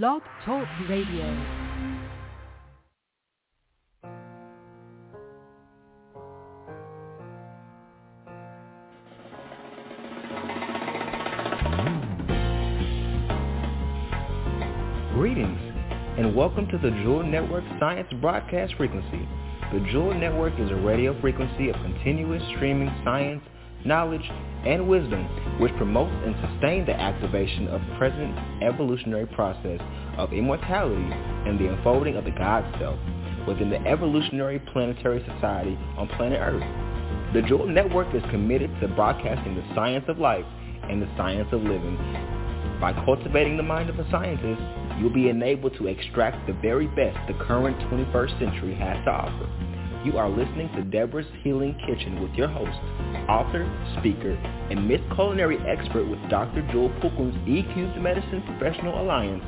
Blog Talk Radio. Greetings, and welcome to the Jewel Network Science Broadcast Frequency. The Jewel Network is a radio frequency of continuous streaming science, knowledge, and wisdom which promotes and sustains the activation of the present evolutionary process of immortality and the unfolding of the God self within the evolutionary planetary society on planet Earth. The Jewel Network is committed to broadcasting the science of life and the science of living. By cultivating the mind of a scientist, you'll be enabled to extract the very best the current 21st century has to offer. You are listening to Debra's Healing Kitchen with your host, author, speaker, and Miss Culinary Expert with Dr. Jewel Pookrum's EQ Medicine Professional Alliance,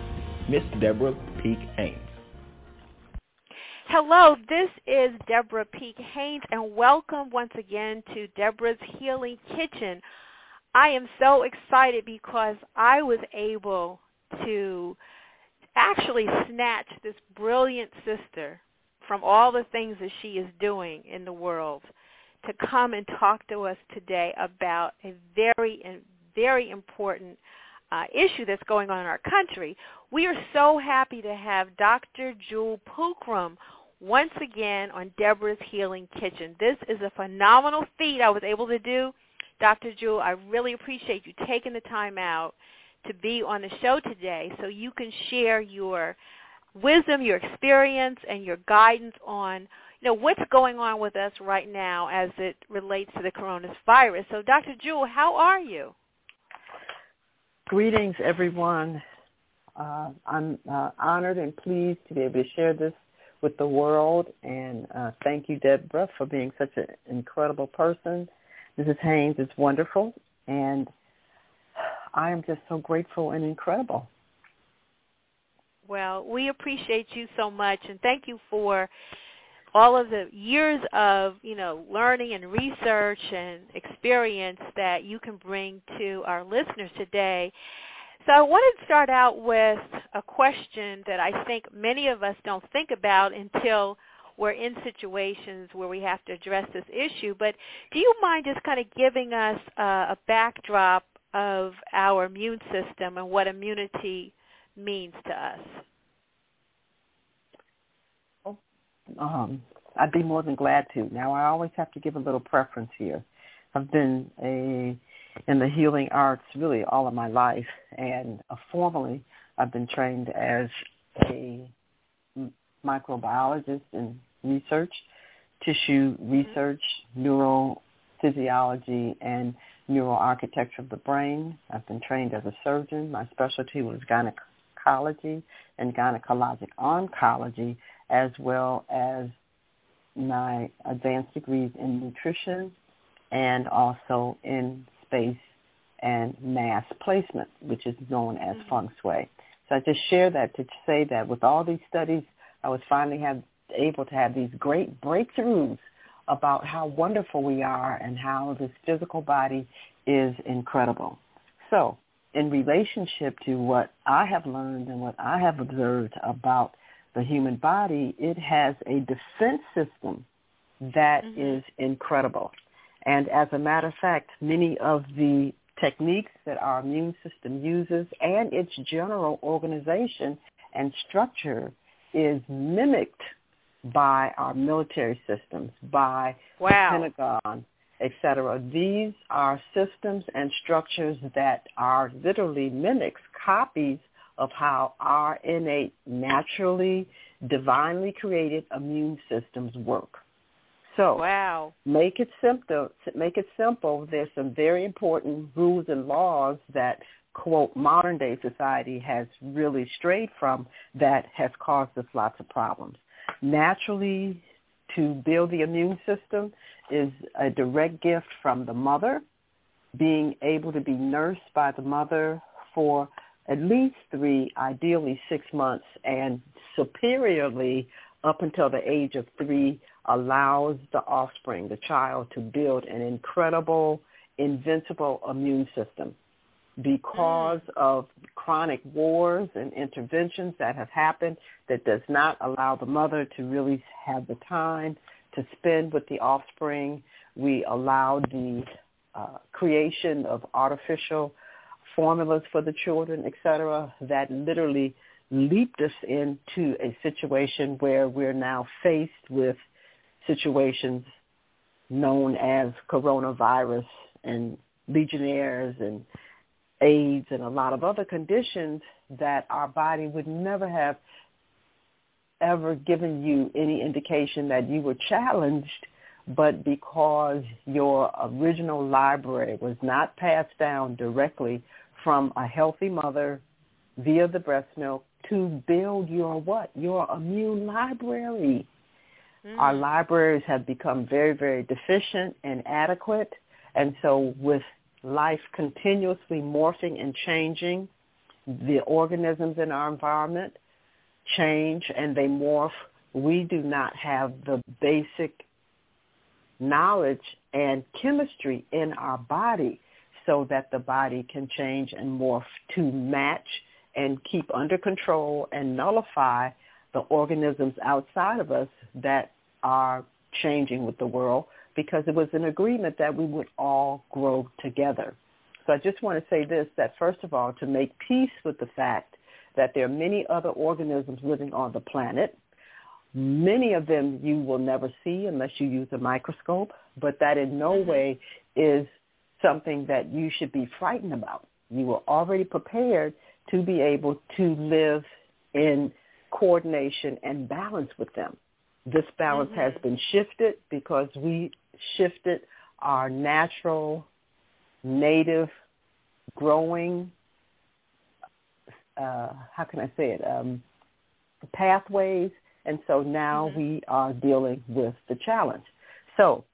Miss Deborah Peak Haynes. Hello, this is Debra Peek-Haynes, and welcome once again to Debra's Healing Kitchen. I am so excited because I was able to actually snatch this brilliant sister from all the things that she is doing in the world to come and talk to us today about a very, very important uh, issue that's going on in our country. We are so happy to have Dr. Jewel Pookrum once again on Debra's Healing Kitchen. This is a phenomenal feat I was able to do. Dr. Jewel, I really appreciate you taking the time out to be on the show today so you can share your wisdom, your experience, and your guidance on you know what's going on with us right now as it relates to the coronavirus. So, Dr. Jewel, how are you? Greetings, everyone. Uh, I'm uh, honored and pleased to be able to share this with the world, and uh, thank you, Debra, for being such an incredible person. Mrs. Haynes is wonderful, and I am just so grateful and incredible. Well, we appreciate you so much, and thank you for all of the years of you know learning and research and experience that you can bring to our listeners today. So I wanted to start out with a question that I think many of us don't think about until we're in situations where we have to address this issue. But do you mind just kind of giving us uh, a backdrop of our immune system and what immunity means to us? Um, I'd be more than glad to. Now, I always have to give a little preference here. I've been a in the healing arts really all of my life, and uh, formally I've been trained as a microbiologist in research, tissue research, neurophysiology, and neuroarchitecture of the brain. I've been trained as a surgeon. My specialty was gynecology and gynecologic oncology, as well as my advanced degrees in nutrition and also in space and mass placement, which is known as mm-hmm. feng shui. So I just share that to say that with all these studies, I was finally have, able to have these great breakthroughs about how wonderful we are and how this physical body is incredible. So in relationship to what I have learned and what I have observed about the human body, it has a defense system that mm-hmm. is incredible. And as a matter of fact, many of the techniques that our immune system uses and its general organization and structure is mimicked by our military systems, by wow. the Pentagon, etc. These are systems and structures that are literally mimics, copies of how our innate, naturally, divinely created immune systems work. So, wow. make it simple. Make it simple. There's some very important rules and laws that quote modern day society has really strayed from that has caused us lots of problems. Naturally, to build the immune system is a direct gift from the mother, being able to be nursed by the mother for at least three, ideally six months, and superiorly up until the age of three allows the offspring, the child, to build an incredible, invincible immune system. because mm. of chronic wars and interventions that have happened that does not allow the mother to really have the time to spend with the offspring. We allowed the uh, creation of artificial formulas for the children, etc., that literally leaped us into a situation where we're now faced with situations known as coronavirus and legionnaires and AIDS and a lot of other conditions that our body would never have ever given you any indication that you were challenged, but because your original library was not passed down directly from a healthy mother via the breast milk to build your what? Your immune library. Mm. Our libraries have become very, very deficient and adequate. And so with life continuously morphing and changing, the organisms in our environment change and they morph. We do not have the basic knowledge and chemistry in our body so that the body can change and morph to match and keep under control and nullify the organisms outside of us that are changing with the world because it was an agreement that we would all grow together. So I just want to say this, that first of all, to make peace with the fact that there are many other organisms living on the planet. Many of them you will never see unless you use a microscope, but that in no mm-hmm. way is something that you should be frightened about. You were already prepared to be able to live in coordination and balance with them. This balance mm-hmm. has been shifted because we shifted our natural, native, growing, uh, how can I say it, um, pathways. And so now mm-hmm. we are dealing with the challenge. So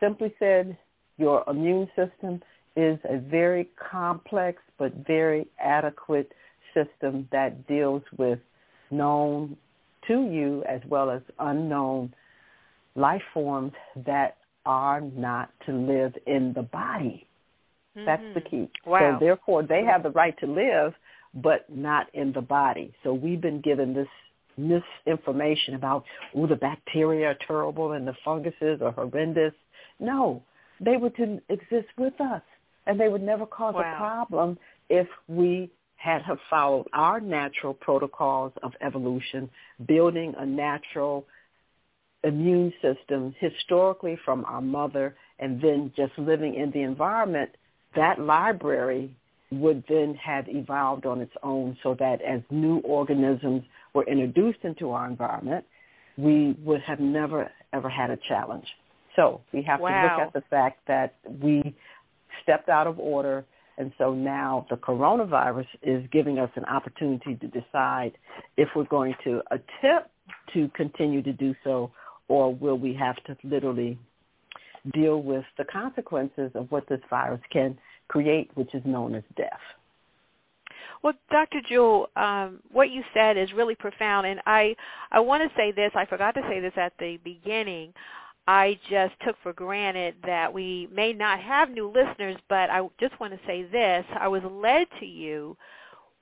simply said, your immune system is a very complex but very adequate system that deals with known to you as well as unknown life forms that are not to live in the body. Mm-hmm. That's the mm-hmm. key. Wow. So therefore they have the right to live but not in the body. So we've been given this misinformation about, oh, the bacteria are terrible and the funguses are horrendous. No, they were to exist with us and they would never cause wow. a problem if we had have followed our natural protocols of evolution, building a natural immune system historically from our mother and then just living in the environment, that library would then have evolved on its own so that as new organisms were introduced into our environment, we would have never ever had a challenge. So we have wow. to look at the fact that we stepped out of order and so now the coronavirus is giving us an opportunity to decide if we're going to attempt to continue to do so or will we have to literally deal with the consequences of what this virus can create, which is known as death. Well, Dr. Jewel, um, what you said is really profound, and I I want to say this. I forgot to say this at the beginning. I just took for granted that we may not have new listeners, but I just want to say this. I was led to you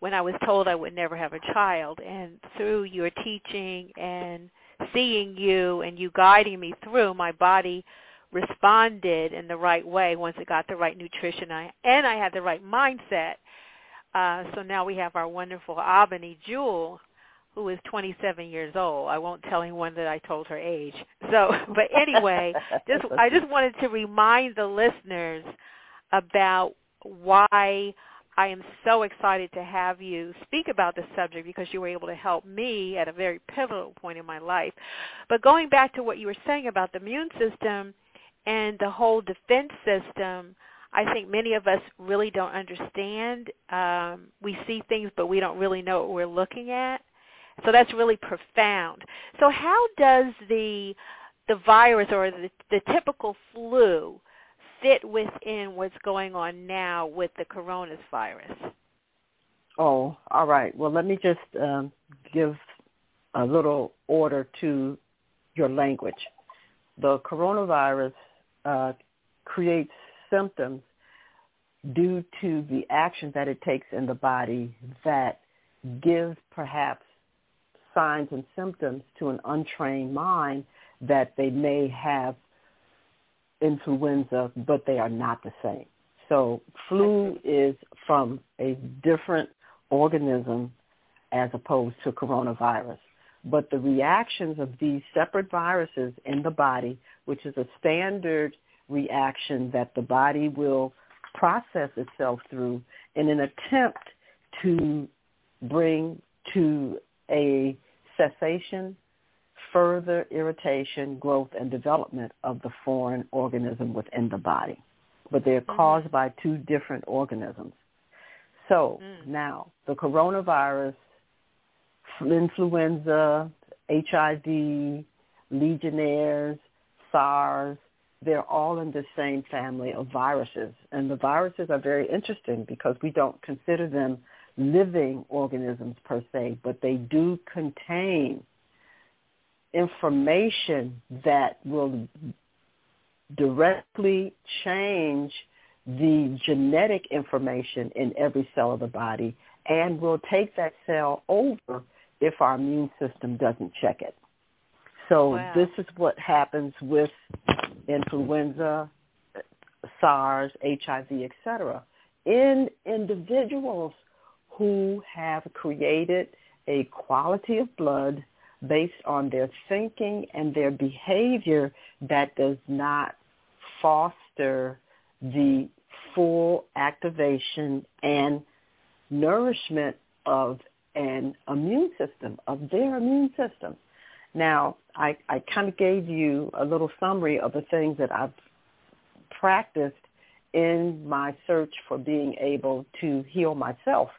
when I was told I would never have a child, and through your teaching and seeing you and you guiding me through, my body responded in the right way once it got the right nutrition and I had the right mindset. Uh, so now we have our wonderful Albany Jewel, who is 27 years old. I won't tell anyone that I told her age. So, but anyway, just I just wanted to remind the listeners about why I am so excited to have you speak about this subject because you were able to help me at a very pivotal point in my life. But going back to what you were saying about the immune system and the whole defense system, I think many of us really don't understand. Um, we see things, but we don't really know what we're looking at. So that's really profound. So how does the the virus or the, the typical flu fit within what's going on now with the coronavirus? Oh, all right. Well, let me just um, give a little order to your language. The coronavirus uh, creates symptoms due to the actions that it takes in the body that give perhaps signs and symptoms to an untrained mind that they may have influenza, but they are not the same. So flu is from a different organism as opposed to coronavirus. But the reactions of these separate viruses in the body, which is a standard reaction that the body will process itself through in an attempt to bring to a cessation, further irritation, growth, and development of the foreign organism within the body. But they're mm-hmm. caused by two different organisms. So mm. now the coronavirus, influenza, HIV, Legionnaires, SARS, they're all in the same family of viruses. And the viruses are very interesting because we don't consider them living organisms per se, but they do contain information that will directly change the genetic information in every cell of the body and will take that cell over if our immune system doesn't check it. So wow. this is what happens with influenza, SARS, HIV, etc. In individuals who have created a quality of blood based on their thinking and their behavior that does not foster the full activation and nourishment of an immune system, of their immune system. Now, I, I kind of gave you a little summary of the things that I've practiced in my search for being able to heal myself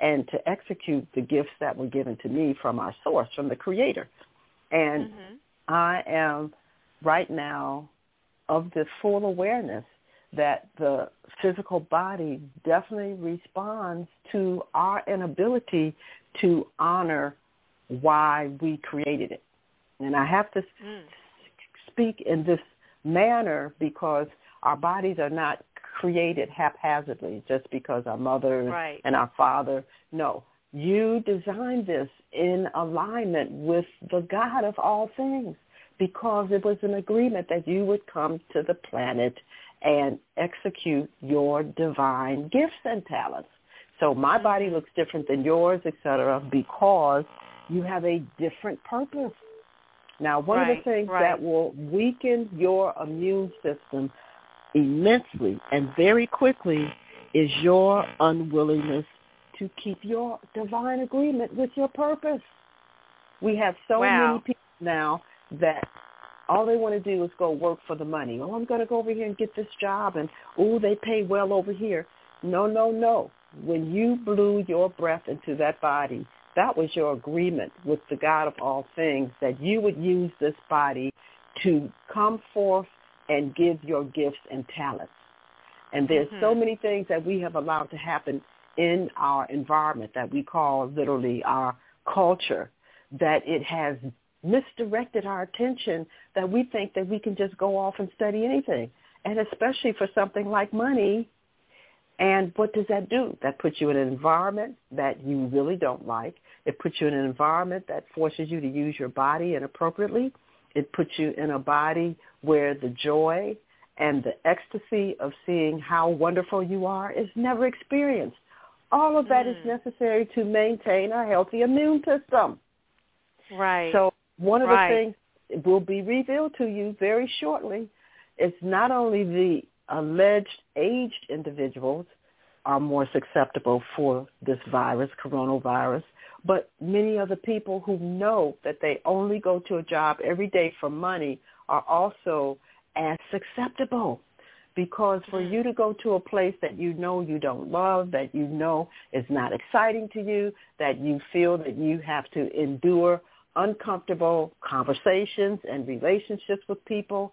and to execute the gifts that were given to me from our source, from the creator. And mm-hmm. I am right now of the full awareness that the physical body definitely responds to our inability to honor why we created it. And I have to mm. speak in this manner because our bodies are not created haphazardly just because our mother right. and our father. No, you designed this in alignment with the God of all things because it was an agreement that you would come to the planet and execute your divine gifts and talents. So my body looks different than yours, etc., because you have a different purpose. Now, one right, of the things right. that will weaken your immune system immensely and very quickly is your unwillingness to keep your divine agreement with your purpose. We have so wow. many people now that all they want to do is go work for the money. Oh, I'm going to go over here and get this job, and oh, they pay well over here. No, no, no. When you blew your breath into that body, that was your agreement with the God of all things that you would use this body to come forth and give your gifts and talents. And there's mm-hmm. so many things that we have allowed to happen in our environment that we call literally our culture that it has misdirected our attention that we think that we can just go off and study anything. And especially for something like money. And what does that do? That puts you in an environment that you really don't like. It puts you in an environment that forces you to use your body inappropriately. It puts you in a body where the joy and the ecstasy of seeing how wonderful you are is never experienced. All of that mm. is necessary to maintain a healthy immune system. Right. So one of right. the things will be revealed to you very shortly is not only the alleged aged individuals are more susceptible for this virus, coronavirus, but many of the people who know that they only go to a job every day for money are also as susceptible. Because for you to go to a place that you know you don't love, that you know is not exciting to you, that you feel that you have to endure uncomfortable conversations and relationships with people,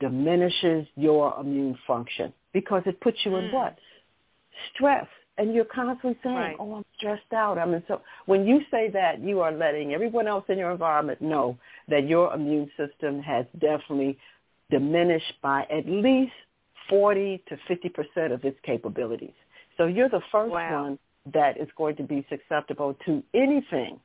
diminishes your immune function because it puts you in mm. what? Stress and you're constantly saying, right. "Oh, I'm stressed out." I mean, so when you say that, you are letting everyone else in your environment know that your immune system has definitely diminished by at least 40 to 50% of its capabilities. So you're the first wow. one that is going to be susceptible to anything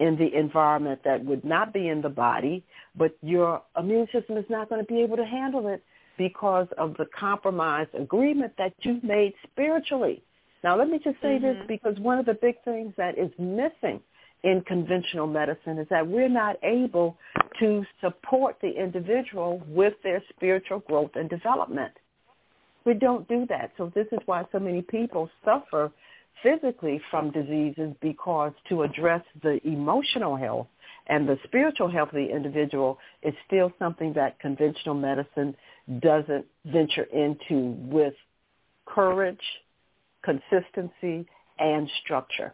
in the environment that would not be in the body, but your immune system is not going to be able to handle it because of the compromised agreement that you've made spiritually. Now, let me just say mm-hmm. this because one of the big things that is missing in conventional medicine is that we're not able to support the individual with their spiritual growth and development. We don't do that. So this is why so many people suffer physically from diseases because to address the emotional health and the spiritual health of the individual is still something that conventional medicine doesn't venture into with courage, consistency, and structure.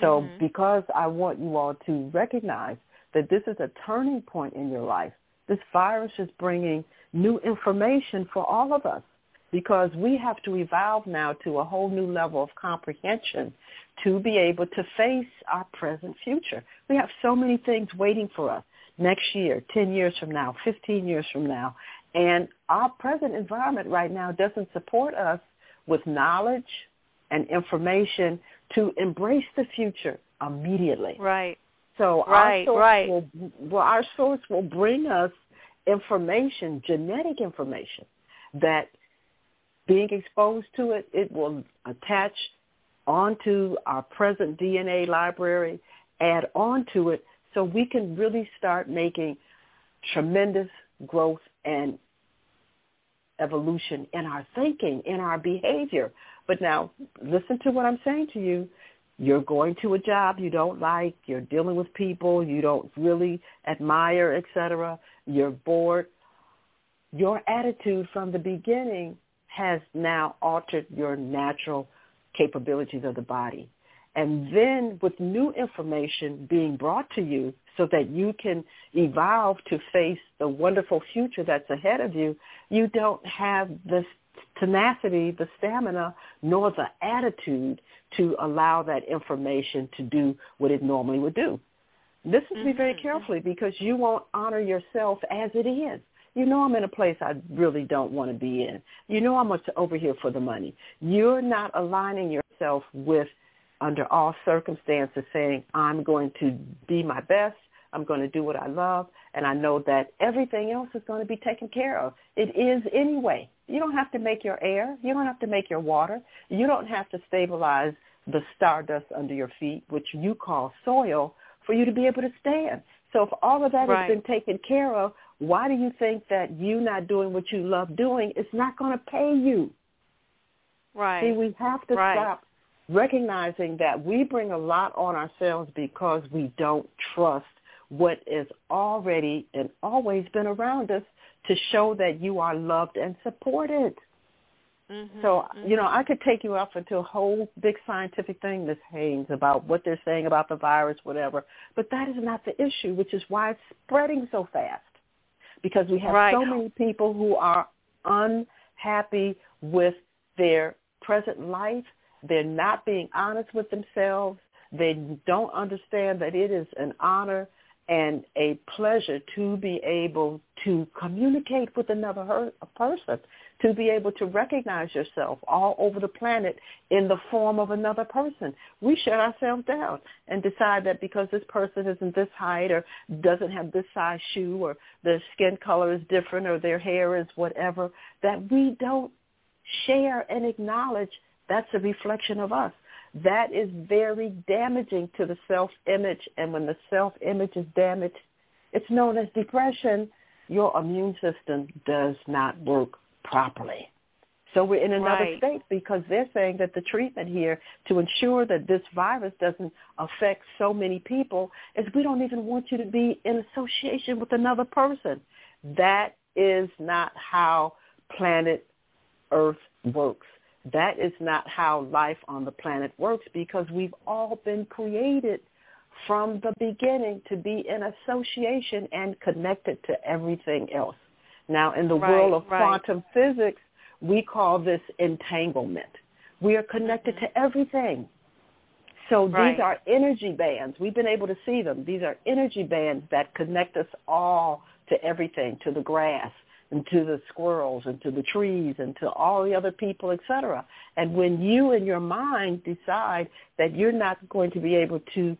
So mm-hmm. because I want you all to recognize that this is a turning point in your life, this virus is bringing new information for all of us because we have to evolve now to a whole new level of comprehension to be able to face our present future. We have so many things waiting for us next year, 10 years from now, 15 years from now. And our present environment right now doesn't support us with knowledge and information to embrace the future immediately. Right. So right, our source right. will well, our source will bring us information, genetic information that being exposed to it, it will attach onto our present DNA library, add on to it so we can really start making tremendous growth and evolution in our thinking, in our behavior. But now, listen to what I'm saying to you. You're going to a job you don't like. You're dealing with people you don't really admire, etc. You're bored. Your attitude from the beginning has now altered your natural capabilities of the body. And then with new information being brought to you so that you can evolve to face the wonderful future that's ahead of you, you don't have the tenacity, the stamina, nor the attitude to allow that information to do what it normally would do. Listen to me very Mm-hmm. carefully because you won't honor yourself as it is. You know I'm in a place I really don't want to be in. You know I'm over here for the money. You're not aligning yourself with, under all circumstances, saying, I'm going to be my best. I'm going to do what I love. And I know that everything else is going to be taken care of. It is anyway. You don't have to make your air. You don't have to make your water. You don't have to stabilize the stardust under your feet, which you call soil, for you to be able to stand. So if all of that right. has been taken care of, why do you think that you not doing what you love doing is not going to pay you? Right. See, we have to right. stop recognizing that we bring a lot on ourselves because we don't trust what is already and always been around us to show that you are loved and supported. Mm-hmm, so, mm-hmm. you know, I could take you off into a whole big scientific thing, Miss Haynes, about what they're saying about the virus, whatever. But that is not the issue, which is why it's spreading so fast. Because we have right. so many people who are unhappy with their present life. They're not being honest with themselves. They don't understand that it is an honor and a pleasure to be able to communicate with another her- person, to be able to recognize yourself all over the planet in the form of another person. We shut ourselves down and decide that because this person isn't this height or doesn't have this size shoe or their skin color is different or their hair is whatever, that we don't share and acknowledge that's a reflection of us that is very damaging to the self-image. And when the self-image is damaged, it's known as depression. Your immune system does not work properly. So we're in another right. state because they're saying that the treatment here to ensure that this virus doesn't affect so many people is we don't even want you to be in association with another person. That is not how planet Earth works. That is not how life on the planet works because we've all been created from the beginning to be in association and connected to everything else. Now, in the right, world of right. quantum physics, we call this entanglement. We are connected mm-hmm. to everything. So right. these are energy bands. We've been able to see them. These are energy bands that connect us all to everything, to the grass, and to the squirrels and to the trees and to all the other people, etc. And when you in your mind decide that you're not going to be able to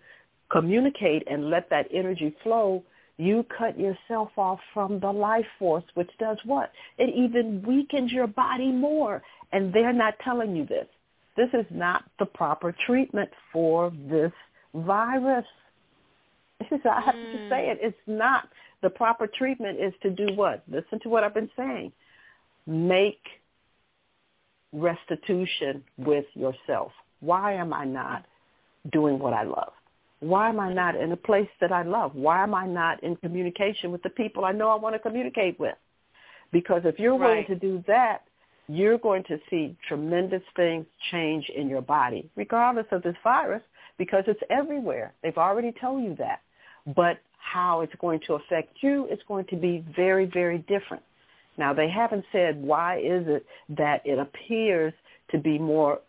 communicate and let that energy flow, you cut yourself off from the life force, which does what? It even weakens your body more. And they're not telling you this. This is not the proper treatment for this virus. is I have to say mm. it. It's not. The proper treatment is to do what? Listen to what I've been saying. Make restitution with yourself. Why am I not doing what I love? Why am I not in a place that I love? Why am I not in communication with the people I know I want to communicate with? Because if you're willing to do that, you're going to see tremendous things change in your body, regardless of this virus, because it's everywhere. They've already told you that. But how it's going to affect you is going to be very, very different. Now, they haven't said why is it that it appears to be more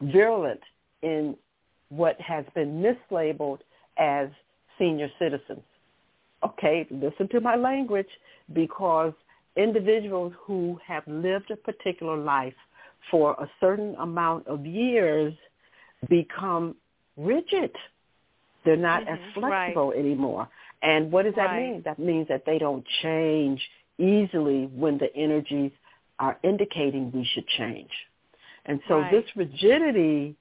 virulent in what has been mislabeled as senior citizens. Okay, listen to my language because individuals who have lived a particular life for a certain amount of years become rigid. They're not mm-hmm. as flexible right. anymore. And what does that right. mean? That means that they don't change easily when the energies are indicating we should change. And so right. this rigidity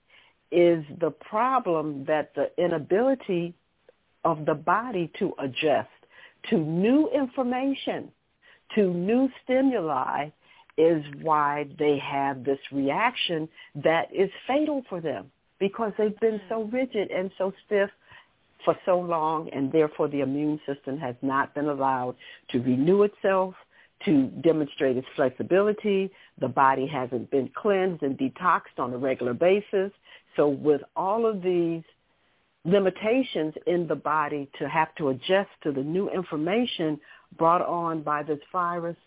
is the problem that the inability of the body to adjust to new information, to new stimuli is why they have this reaction that is fatal for them because they've been so mm-hmm. rigid and so stiff for so long and therefore the immune system has not been allowed to renew itself, to demonstrate its flexibility. The body hasn't been cleansed and detoxed on a regular basis. So with all of these limitations in the body to have to adjust to the new information brought on by this virus,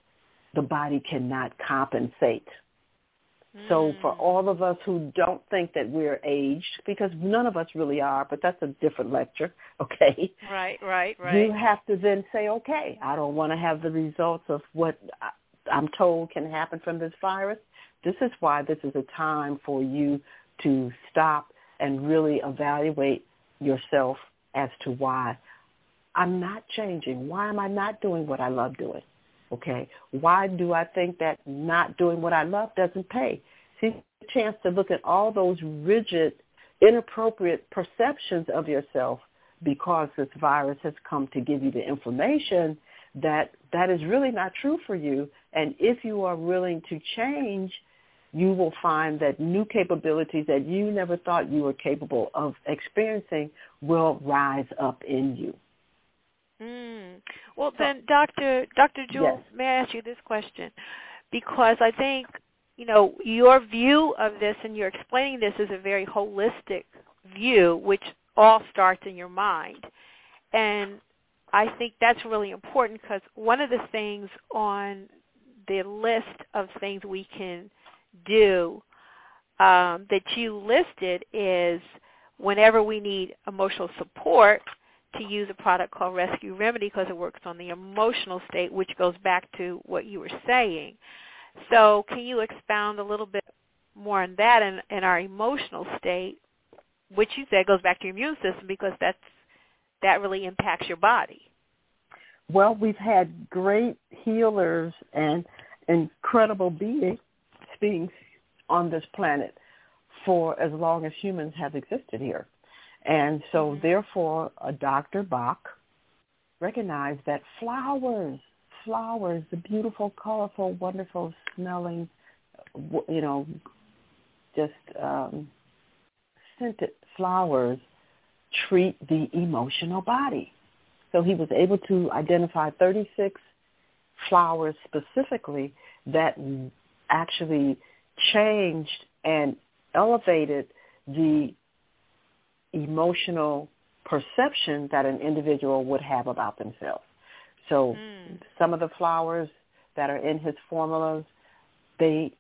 the body cannot compensate. Mm. So for mm. all of us who don't think that we're aged, because none of us really are, but that's a different lecture, okay? Right, right, right. You have to then say, okay, I don't want to have the results of what I'm told can happen from this virus. This is why this is a time for you to stop and really evaluate yourself as to why I'm not changing. Why am I not doing what I love doing? Okay. Why do I think that not doing what I love doesn't pay? See, a chance to look at all those rigid, inappropriate perceptions of yourself because this virus has come to give you the information that that is really not true for you. And if you are willing to change, you will find that new capabilities that you never thought you were capable of experiencing will rise up in you. Mm. Well, then, Dr. Dr. Jules, yes. may I ask you this question? Because I think, you know, your view of this and you're explaining this is a very holistic view, which all starts in your mind. And I think that's really important because one of the things on the list of things we can do um, that you listed is whenever we need emotional support to use a product called Rescue Remedy because it works on the emotional state, which goes back to what you were saying. So can you expound a little bit more on that and, and our emotional state, which you said goes back to your immune system because that's that really impacts your body. Well, we've had great healers and incredible beings beings on this planet for as long as humans have existed here. And so mm-hmm. therefore, a Dr. Bach recognized that flowers, flowers, the beautiful, colorful, wonderful smelling, you know, just um, scented flowers treat the emotional body. So he was able to identify 36 flowers specifically that actually changed and elevated the emotional perception that an individual would have about themselves. So mm. some of the flowers that are in his formulas, they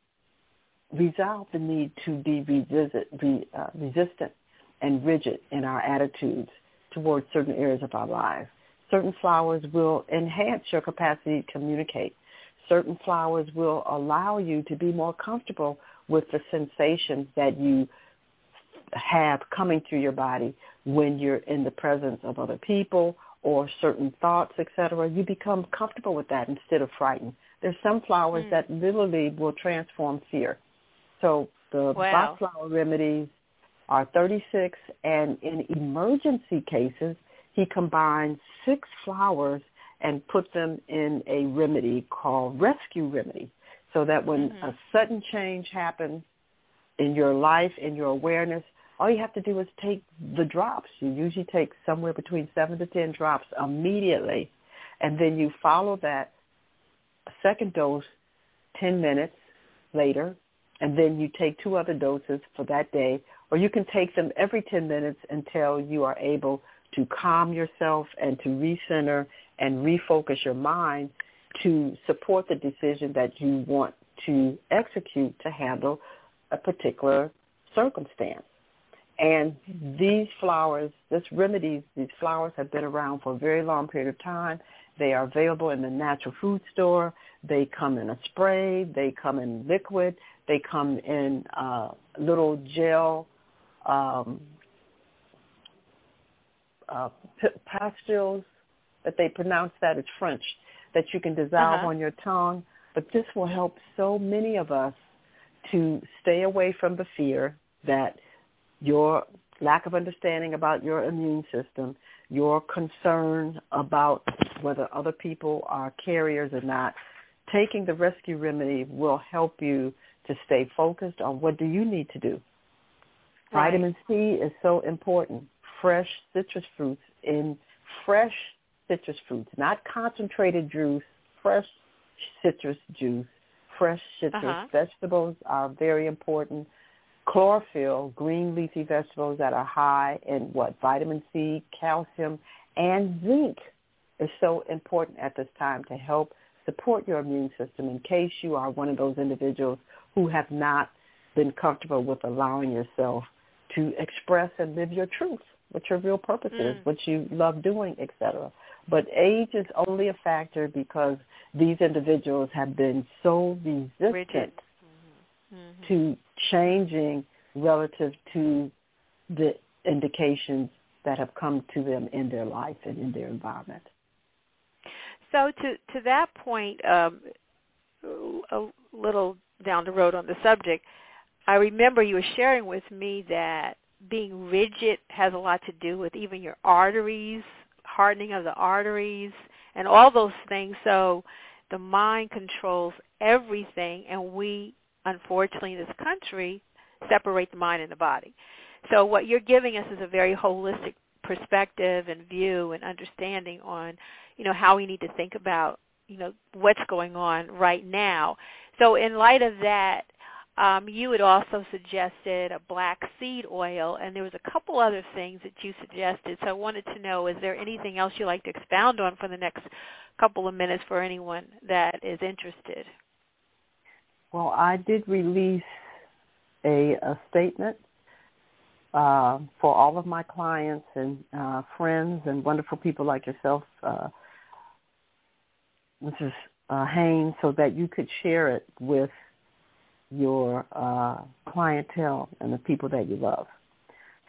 resolve the need to be revisit, uh, resistant and rigid in our attitudes towards certain areas of our lives. Certain flowers will enhance your capacity to communicate certain flowers will allow you to be more comfortable with the sensations that you have coming through your body when you're in the presence of other people or certain thoughts, etc. You become comfortable with that instead of frightened. There's some flowers mm. that literally will transform fear. So the wow. Flower remedies are 36, and in emergency cases, he combines six flowers and put them in a remedy called rescue remedy so that when mm-hmm. a sudden change happens in your life, in your awareness, all you have to do is take the drops. You usually take somewhere between seven to ten drops immediately, and then you follow that second dose 10 minutes later, and then you take two other doses for that day, or you can take them every 10 minutes until you are able to calm yourself and to recenter and refocus your mind to support the decision that you want to execute to handle a particular circumstance. And these flowers, this remedies, these flowers have been around for a very long period of time. They are available in the natural food store. They come in a spray. They come in liquid. They come in uh, little gel um, uh, p- pastilles that they pronounce that it's French that you can dissolve uh-huh. on your tongue. But this will help so many of us to stay away from the fear that your lack of understanding about your immune system, your concern about whether other people are carriers or not, taking the rescue remedy will help you to stay focused on what do you need to do. Right. Vitamin C is so important. Fresh citrus fruits in fresh citrus fruits, not concentrated juice, fresh citrus juice, fresh citrus uh-huh. vegetables are very important chlorophyll, green leafy vegetables that are high in what? Vitamin C, calcium, and zinc is so important at this time to help support your immune system in case you are one of those individuals who have not been comfortable with allowing yourself to express and live your truth, what your real purpose mm. is, what you love doing, etc. But age is only a factor because these individuals have been so resistant Rigid mm-hmm. to changing relative to the indications that have come to them in their life and in their environment. So to to that point, um, a little down the road on the subject, I remember you were sharing with me that being rigid has a lot to do with even your arteries, hardening of the arteries, and all those things. So the mind controls everything, and we unfortunately in this country separate the mind and the body. So what you're giving us is a very holistic perspective and view and understanding on, you know, how we need to think about, you know, what's going on right now. So in light of that, um, you had also suggested a black seed oil, and there was a couple other things that you suggested. So I wanted to know, is there anything else you'd like to expound on for the next couple of minutes for anyone that is interested? Well, I did release a, a statement uh, for all of my clients and uh, friends and wonderful people like yourself, uh, Mrs. Uh, Haynes, so that you could share it with your uh, clientele and the people that you love.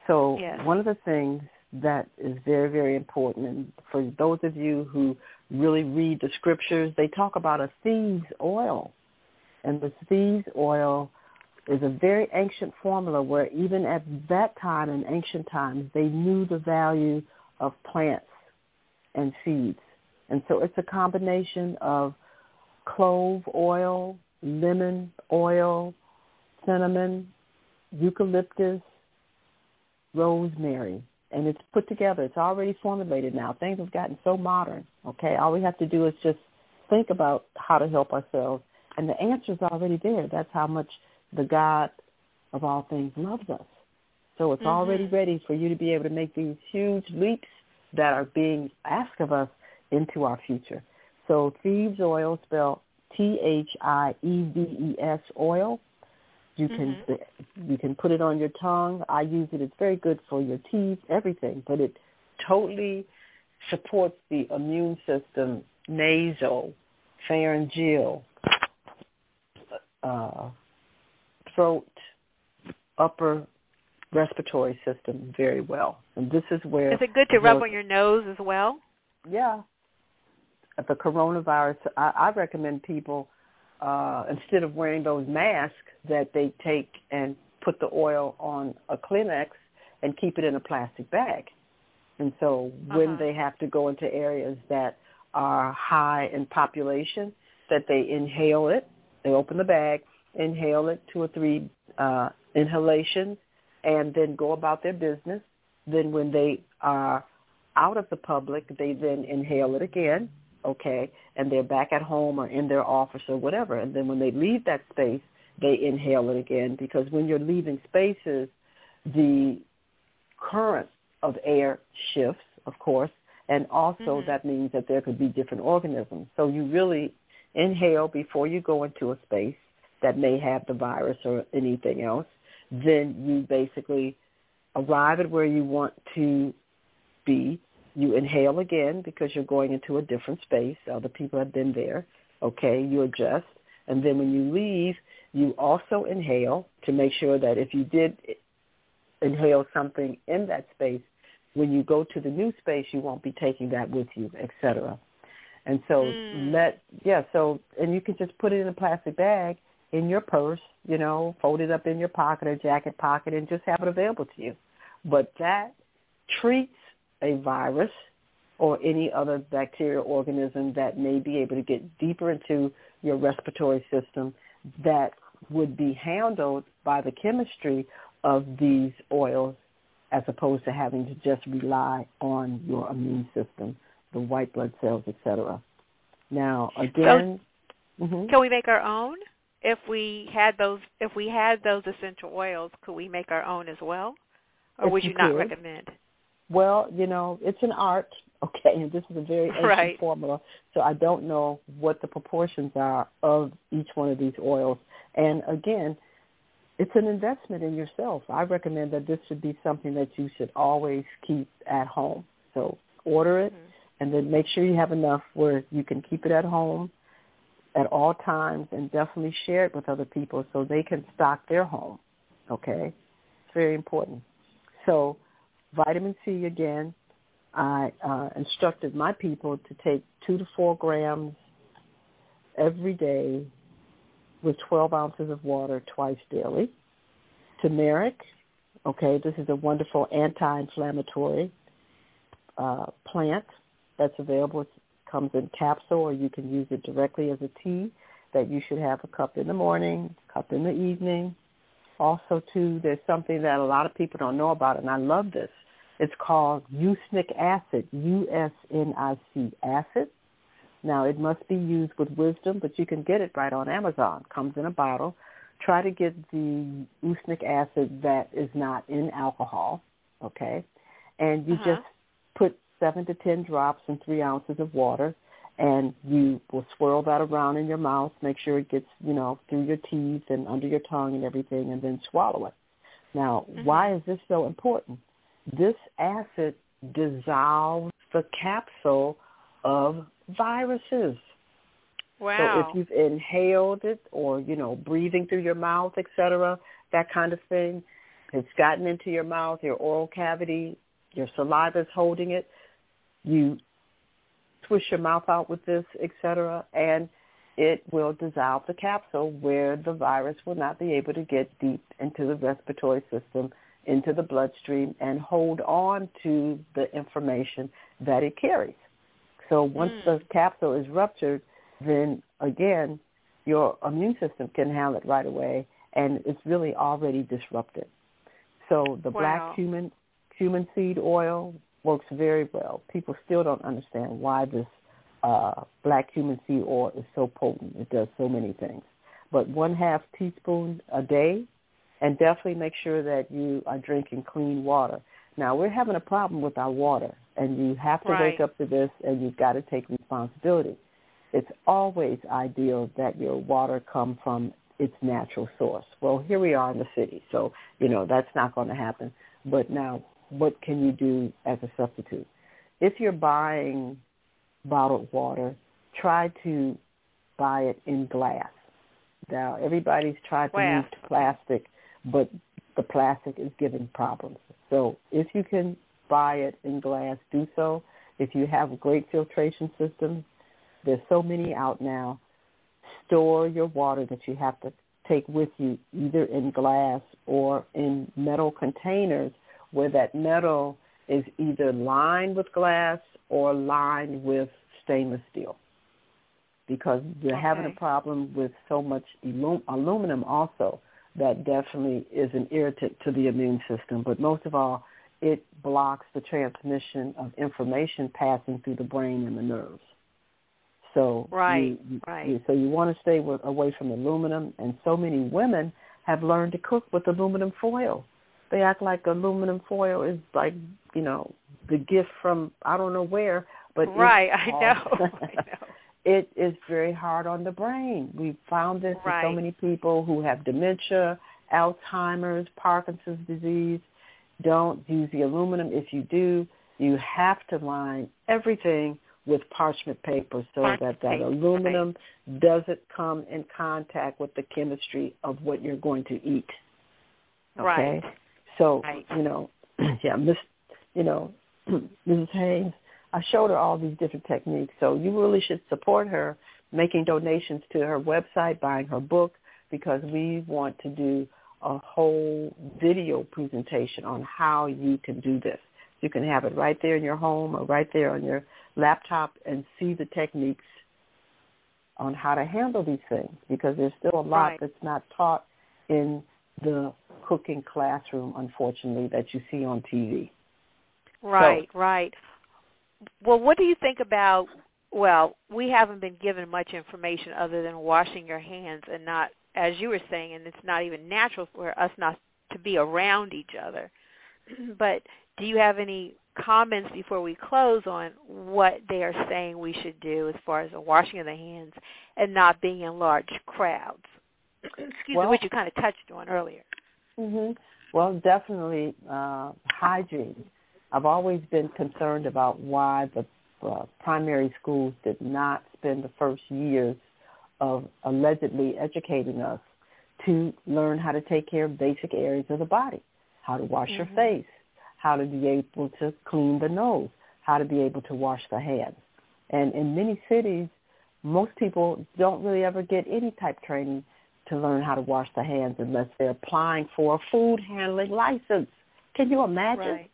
So yes. one of the things that is very, very important, and for those of you who really read the scriptures, they talk about a thieves oil and the thieves oil is a very ancient formula where even at that time in ancient times, they knew the value of plants and seeds. And so it's a combination of clove oil, lemon oil, cinnamon, eucalyptus, rosemary. And it's put together. It's already formulated now. Things have gotten so modern. Okay, all we have to do is just think about how to help ourselves and the answer is already there. That's how much the God of all things loves us. So it's mm-hmm. already ready for you to be able to make these huge leaps that are being asked of us into our future. So thieves oil, spelled T-H-I-E-V-E-S oil. You can mm-hmm. you can put it on your tongue. I use it. It's very good for your teeth, everything. But it totally supports the immune system, nasal, pharyngeal, uh, throat, upper respiratory system very well. And this is where is it good to rub on your nose as well? Yeah. The coronavirus, I, I recommend people uh, instead of wearing those masks that they take and put the oil on a Kleenex and keep it in a plastic bag. And so when uh-huh. they have to go into areas that are high in population, that they inhale it, they open the bag, inhale it, two or three uh, inhalations, and then go about their business. Then when they are out of the public, they then inhale it again, okay, and they're back at home or in their office or whatever. And then when they leave that space, they inhale it again because when you're leaving spaces, the current of air shifts, of course, and also mm-hmm. that means that there could be different organisms. So you really inhale before you go into a space that may have the virus or anything else. Then you basically arrive at where you want to be. You inhale again because you're going into a different space. Other people have been there. Okay, you adjust. And then when you leave, you also inhale to make sure that if you did inhale something in that space, when you go to the new space, you won't be taking that with you, etc. And so mm. let yeah, so and you can just put it in a plastic bag in your purse, you know, fold it up in your pocket or jacket pocket and just have it available to you. But that treats a virus or any other bacterial organism that may be able to get deeper into your respiratory system that would be handled by the chemistry of these oils as opposed to having to just rely on your immune system, the white blood cells, etc. Now, again, so, mm-hmm. can we make our own? If we had those, if we had those essential oils, could we make our own as well, or if would you, you not recommend? Well, you know, it's an art, okay, and this is a very ancient right. formula, so I don't know what the proportions are of each one of these oils. And again, it's an investment in yourself. I recommend that this should be something that you should always keep at home. So order it mm-hmm. and then make sure you have enough where you can keep it at home at all times and definitely share it with other people so they can stock their home. Okay? It's very important. So vitamin C again, I uh, instructed my people to take two to four grams every day with 12 ounces of water twice daily. Turmeric, okay, this is a wonderful anti-inflammatory uh, plant that's available. It comes in capsule or you can use it directly as a tea that you should have a cup in the morning, cup in the evening. Also, too, there's something that a lot of people don't know about, and I love this. It's called usnic acid, U-S-N-I-C acid. Now, it must be used with wisdom, but you can get it right on Amazon. Comes in a bottle. Try to get the usnic acid that is not in alcohol, okay? And you uh-huh. just put seven to ten drops in three ounces of water, and you will swirl that around in your mouth. Make sure it gets, you know, through your teeth and under your tongue and everything, and then swallow it. Now, mm-hmm. why is this so important? This acid dissolves the capsule of viruses. Wow. So if you've inhaled it or, you know, breathing through your mouth, etc., that kind of thing, it's gotten into your mouth, your oral cavity, your saliva is holding it, you twist your mouth out with this, etc., and it will dissolve the capsule where the virus will not be able to get deep into the respiratory system, into the bloodstream, and hold on to the information that it carries. So once mm. the capsule is ruptured, then again, your immune system can handle it right away, and it's really already disrupted. So the wow. black cumin cumin seed oil works very well. People still don't understand why this uh, black cumin seed oil is so potent. It does so many things. But one half teaspoon a day, and definitely make sure that you are drinking clean water. Now we're having a problem with our water and you have to right. wake up to this and you've got to take responsibility. It's always ideal that your water come from its natural source. Well, here we are in the city, so you know that's not going to happen. But now, what can you do as a substitute? If you're buying bottled water, try to buy it in glass. Now everybody's tried to move to plastic, but the plastic is giving problems. So if you can buy it in glass, do so. If you have a great filtration system, there's so many out now. Store your water that you have to take with you either in glass or in metal containers where that metal is either lined with glass or lined with stainless steel because you're okay. having a problem with so much ilum- aluminum also that definitely is an irritant to the immune system. But most of all, it blocks the transmission of information passing through the brain and the nerves. So right, you, right. You, so you want to stay with, away from aluminum, and so many women have learned to cook with aluminum foil. They act like aluminum foil is like you know the gift from I don't know where, but right, I know. I know. It is very hard on the brain. We've found this right. with so many people who have dementia, Alzheimer's, Parkinson's disease. Don't use the aluminum. If you do, you have to line everything with parchment paper so parchment that that paper, aluminum right. doesn't come in contact with the chemistry of what you're going to eat. Okay? Right. So, right. you know, yeah, Miss, you know, Mrs. Haynes, I showed her all these different techniques. So you really should support her making donations to her website, buying her book, because we want to do a whole video presentation on how you can do this. You can have it right there in your home or right there on your laptop and see the techniques on how to handle these things because there's still a lot right. that's not taught in the cooking classroom, unfortunately, that you see on TV. Right, so, right. Well, what do you think about? Well, we haven't been given much information other than washing your hands and not, as you were saying, and it's not even natural for us not to be around each other. but do you have any comments before we close on what they are saying we should do as far as the washing of the hands and not being in large crowds? Excuse well, me, which you kind of touched on earlier. Mm-hmm. Well, definitely uh, hygiene. I've always been concerned about why the uh, primary schools did not spend the first years of allegedly educating us to learn how to take care of basic areas of the body, how to wash mm-hmm. your face, how to be able to clean the nose, how to be able to wash the hands. And in many cities, most people don't really ever get any type training to learn how to wash the hands unless they're applying for a food handling license. Can you imagine? Right.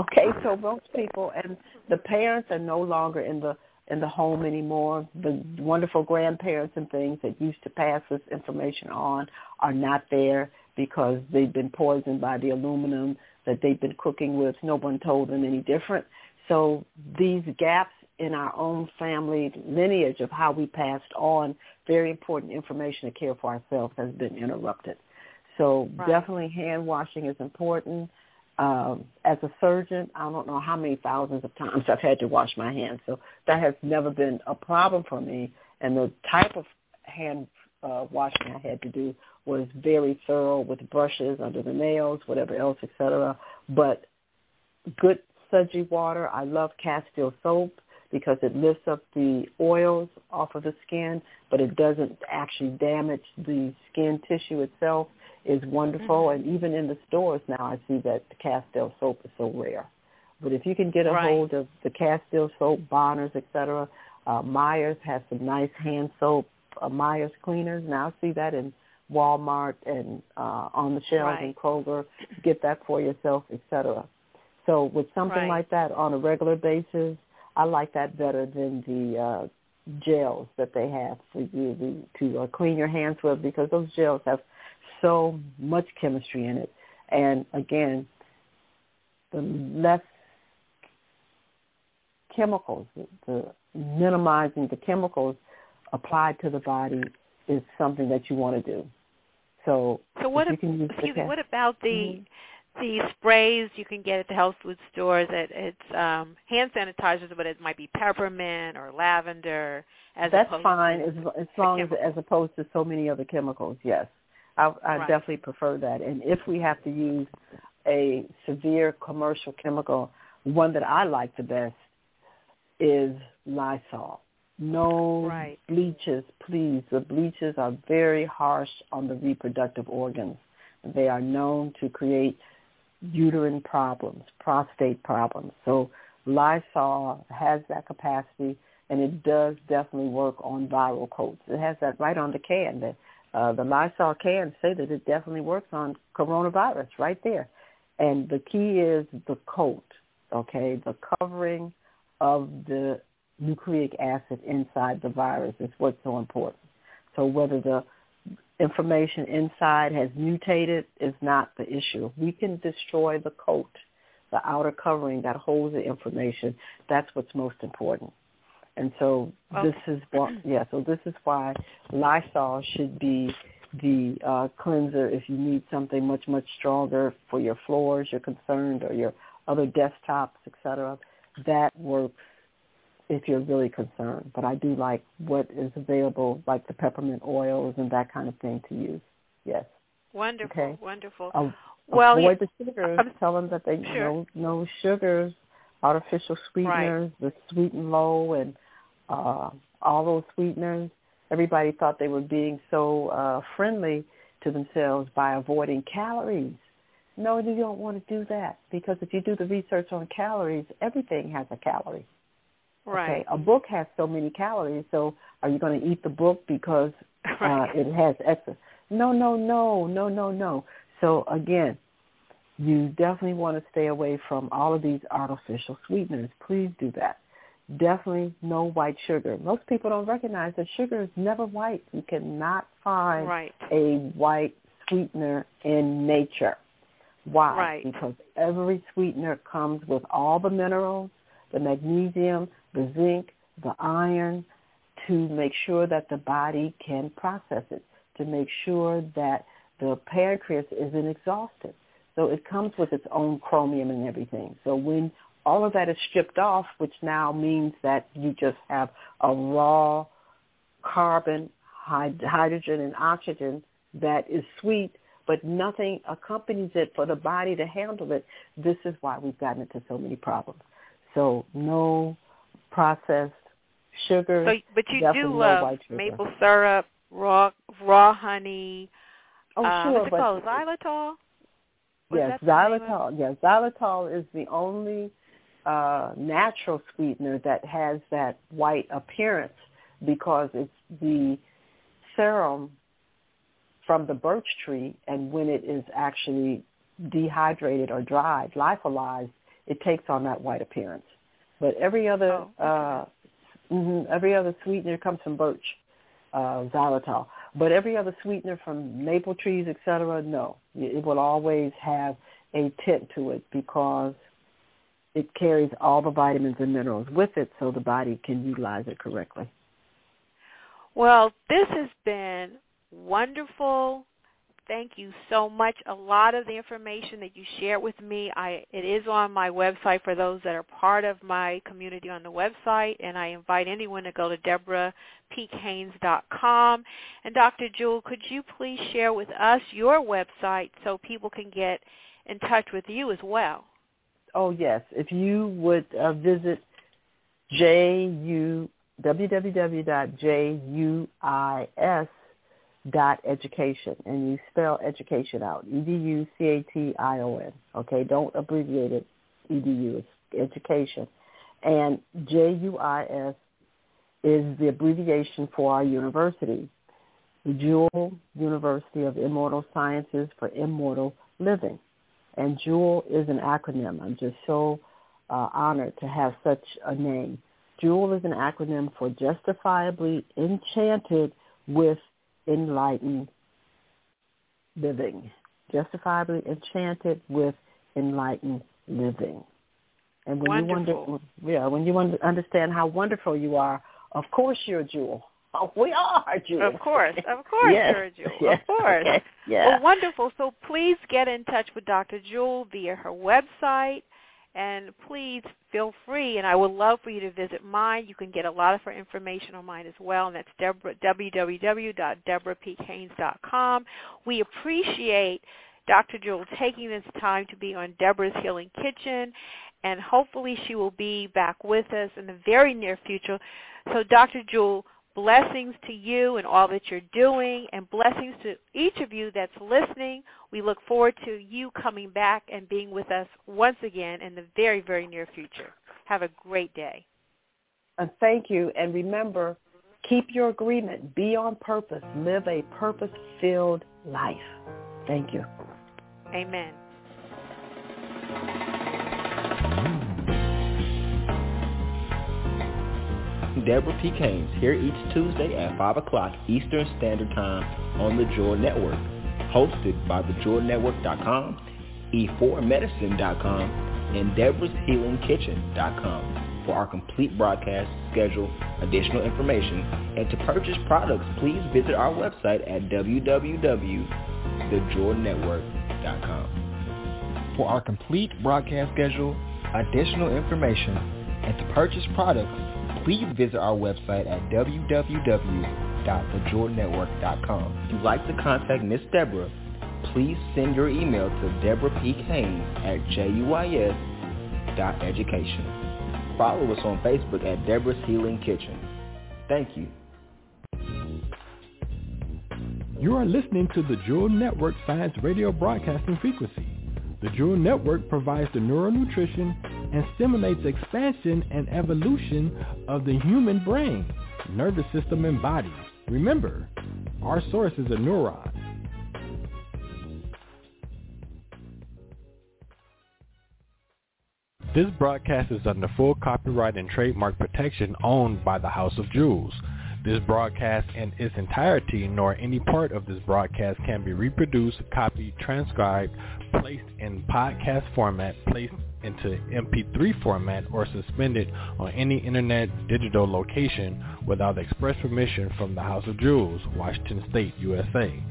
Okay, so most people and the parents are no longer in the in the home anymore. The wonderful grandparents and things that used to pass this information on are not there because they've been poisoned by the aluminum that they've been cooking with. No one told them any different. So these gaps in our own family lineage of how we passed on very important information to care for ourselves has been interrupted. So right. definitely hand washing is important. Um, as a surgeon, I don't know how many thousands of times I've had to wash my hands. So that has never been a problem for me. And the type of hand uh, washing I had to do was very thorough with brushes under the nails, whatever else, etc. But good Sudsy water. I love Castile soap because it lifts up the oils off of the skin, but it doesn't actually damage the skin tissue itself. Is wonderful, mm-hmm. and even in the stores now, I see that the Castile soap is so rare. But if you can get a right. hold of the Castile soap, Bronner's, etc., uh, Meyer's has some nice hand soap, uh, Meyer's cleaners. Now I see that in Walmart and uh, on the shelves right. in Kroger. Get that for yourself, etc. So with something right. like that on a regular basis, I like that better than the uh, gels that they have for you to uh, clean your hands with because those gels have so much chemistry in it. And again, the less chemicals, the minimizing the chemicals applied to the body is something that you want to do. So, so what, if you can use excuse me, what about the mm-hmm the sprays you can get at the health food stores that it's um hand sanitizers but it might be peppermint or lavender as that's fine as as long as as opposed to so many other chemicals yes i i right. definitely prefer that and if we have to use a severe commercial chemical one that i like the best is lysol No right. bleaches, please. The bleaches are very harsh on the reproductive organs. They are known to create uterine problems, prostate problems. So Lysol has that capacity, and it does definitely work on viral coats. It has that right on the can. The, uh, the Lysol cans say that it definitely works on coronavirus right there. And the key is the coat, okay, the covering of the nucleic acid inside the virus is what's so important. So whether the information inside has mutated is not the issue. We can destroy the coat, the outer covering that holds the information. That's what's most important. And so okay. this is what, yeah, so this is why Lysol should be the uh, cleanser if you need something much, much stronger for your floors, you're concerned, or your other desktops, etc. That works if you're really concerned. But I do like what is available, like the peppermint oils and that kind of thing to use. Yes. Wonderful. Okay. Wonderful. Uh, well, avoid yeah, the sugars. I'm, Tell them that they sure. no no sugars, artificial sweeteners, right. the sweet and low, and uh, all those sweeteners. Everybody thought they were being so uh, friendly to themselves by avoiding calories. No, you don't want to do that because if you do the research on calories, everything has a calorie. Right. Okay, a book has so many calories, so are you going to eat the book because right. uh, it has extra? No, no, no, no, no, no. So again, you definitely want to stay away from all of these artificial sweeteners. Please do that. Definitely no white sugar. Most people don't recognize that sugar is never white. You cannot find right. a white sweetener in nature. Why? Right. Because every sweetener comes with all the minerals, the magnesium, the zinc, the iron, to make sure that the body can process it, to make sure that the pancreas isn't exhausted. So it comes with its own chromium and everything. So when all of that is stripped off, which now means that you just have a raw carbon, hydrogen, and oxygen that is sweet, but nothing accompanies it for the body to handle it. This is why we've gotten into so many problems. So no processed sugar. So, but you do love maple syrup, raw raw honey. Oh, uh, sure, what's it but called? Xylitol. Was yes, that the name of it? xylitol. Yes, xylitol is the only uh, natural sweetener that has that white appearance because it's the serum from the birch tree, and when it is actually dehydrated or dried, lyophilized, it takes on that white appearance. But every other Oh, okay. uh, mhm, every other sweetener comes from birch, uh, xylitol. But every other sweetener from maple trees, etc., no, it will always have a tint to it because it carries all the vitamins and minerals with it, so the body can utilize it correctly. Well, this has been wonderful. Thank you so much. A lot of the information that you shared with me, I it is on my website for those that are part of my community on the website, and I invite anyone to go to debrapeekhaynes.com. And Dr. Jewel, could you please share with us your website so people can get in touch with you as well? Oh yes, if you would uh, visit ju education and you spell education out. E d u c a t i o n okay? Don't abbreviate it edu it's education. And juis is the abbreviation for our university the jewel university of immortal sciences for immortal living and jewel is an acronym i'm just so uh, honored to have such a name jewel is an acronym for justifiably enchanted with enlightened living. Justifiably enchanted with enlightened living. And when Wonderful. you wonder, yeah, when you un- understand how wonderful you are, of course you're a jewel. We are a jewel. Of course, of course Yes, you're a Jewel. yes, Of course. okay, Yeah. Well, wonderful. So please get in touch with Dr. Jewel via her website. And please feel free, and I would love for you to visit mine. You can get a lot of her information on mine as well, and that's Debra. We appreciate Dr. Jewel taking this time to be on Debra's Healing Kitchen. and hopefully she will be back with us in the very near future. So Dr. Jewel, blessings to you and all that you're doing, and blessings to each of you that's listening. We look forward to you coming back and being with us once again in the very, very near future. Have a great day. And thank you. And remember, keep your agreement. Be on purpose. Live a purpose-filled life. Thank you. Amen. Debra P. Haynes here each Tuesday at 5 o'clock Eastern Standard Time on the Jewel Network. Hosted by thejewelnetwork.com, e4medicine.com, and debrashealingkitchen.com. For our complete broadcast schedule, additional information, and to purchase products, please visit our website at www.thejewelnetwork.com. For our complete broadcast schedule, additional information, and to purchase products, please visit our website at www.thejewelnetwork.com. If you'd like to contact Miss Debra, please send your email to Debra P. Haynes at juis.education. Follow us on Facebook at Debra's Healing Kitchen. Thank you. You are listening to the Jewel Network Science Radio Broadcasting Frequency. The Jewel Network provides the neural nutrition and stimulates expansion and evolution of the human brain, nervous system, and body. Remember, our source is a neuron. This broadcast is under full copyright and trademark protection owned by the House of Jewels. This broadcast in its entirety nor any part of this broadcast can be reproduced, copied, transcribed, placed in podcast format, placed into MP3 format, or suspended on any internet digital location without express permission from the House of Jewels, Washington State, USA.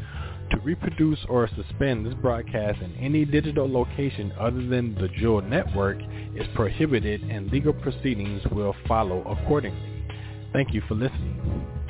To reproduce or suspend this broadcast in any digital location other than the Jewel Network is prohibited and legal proceedings will follow accordingly. Thank you for listening.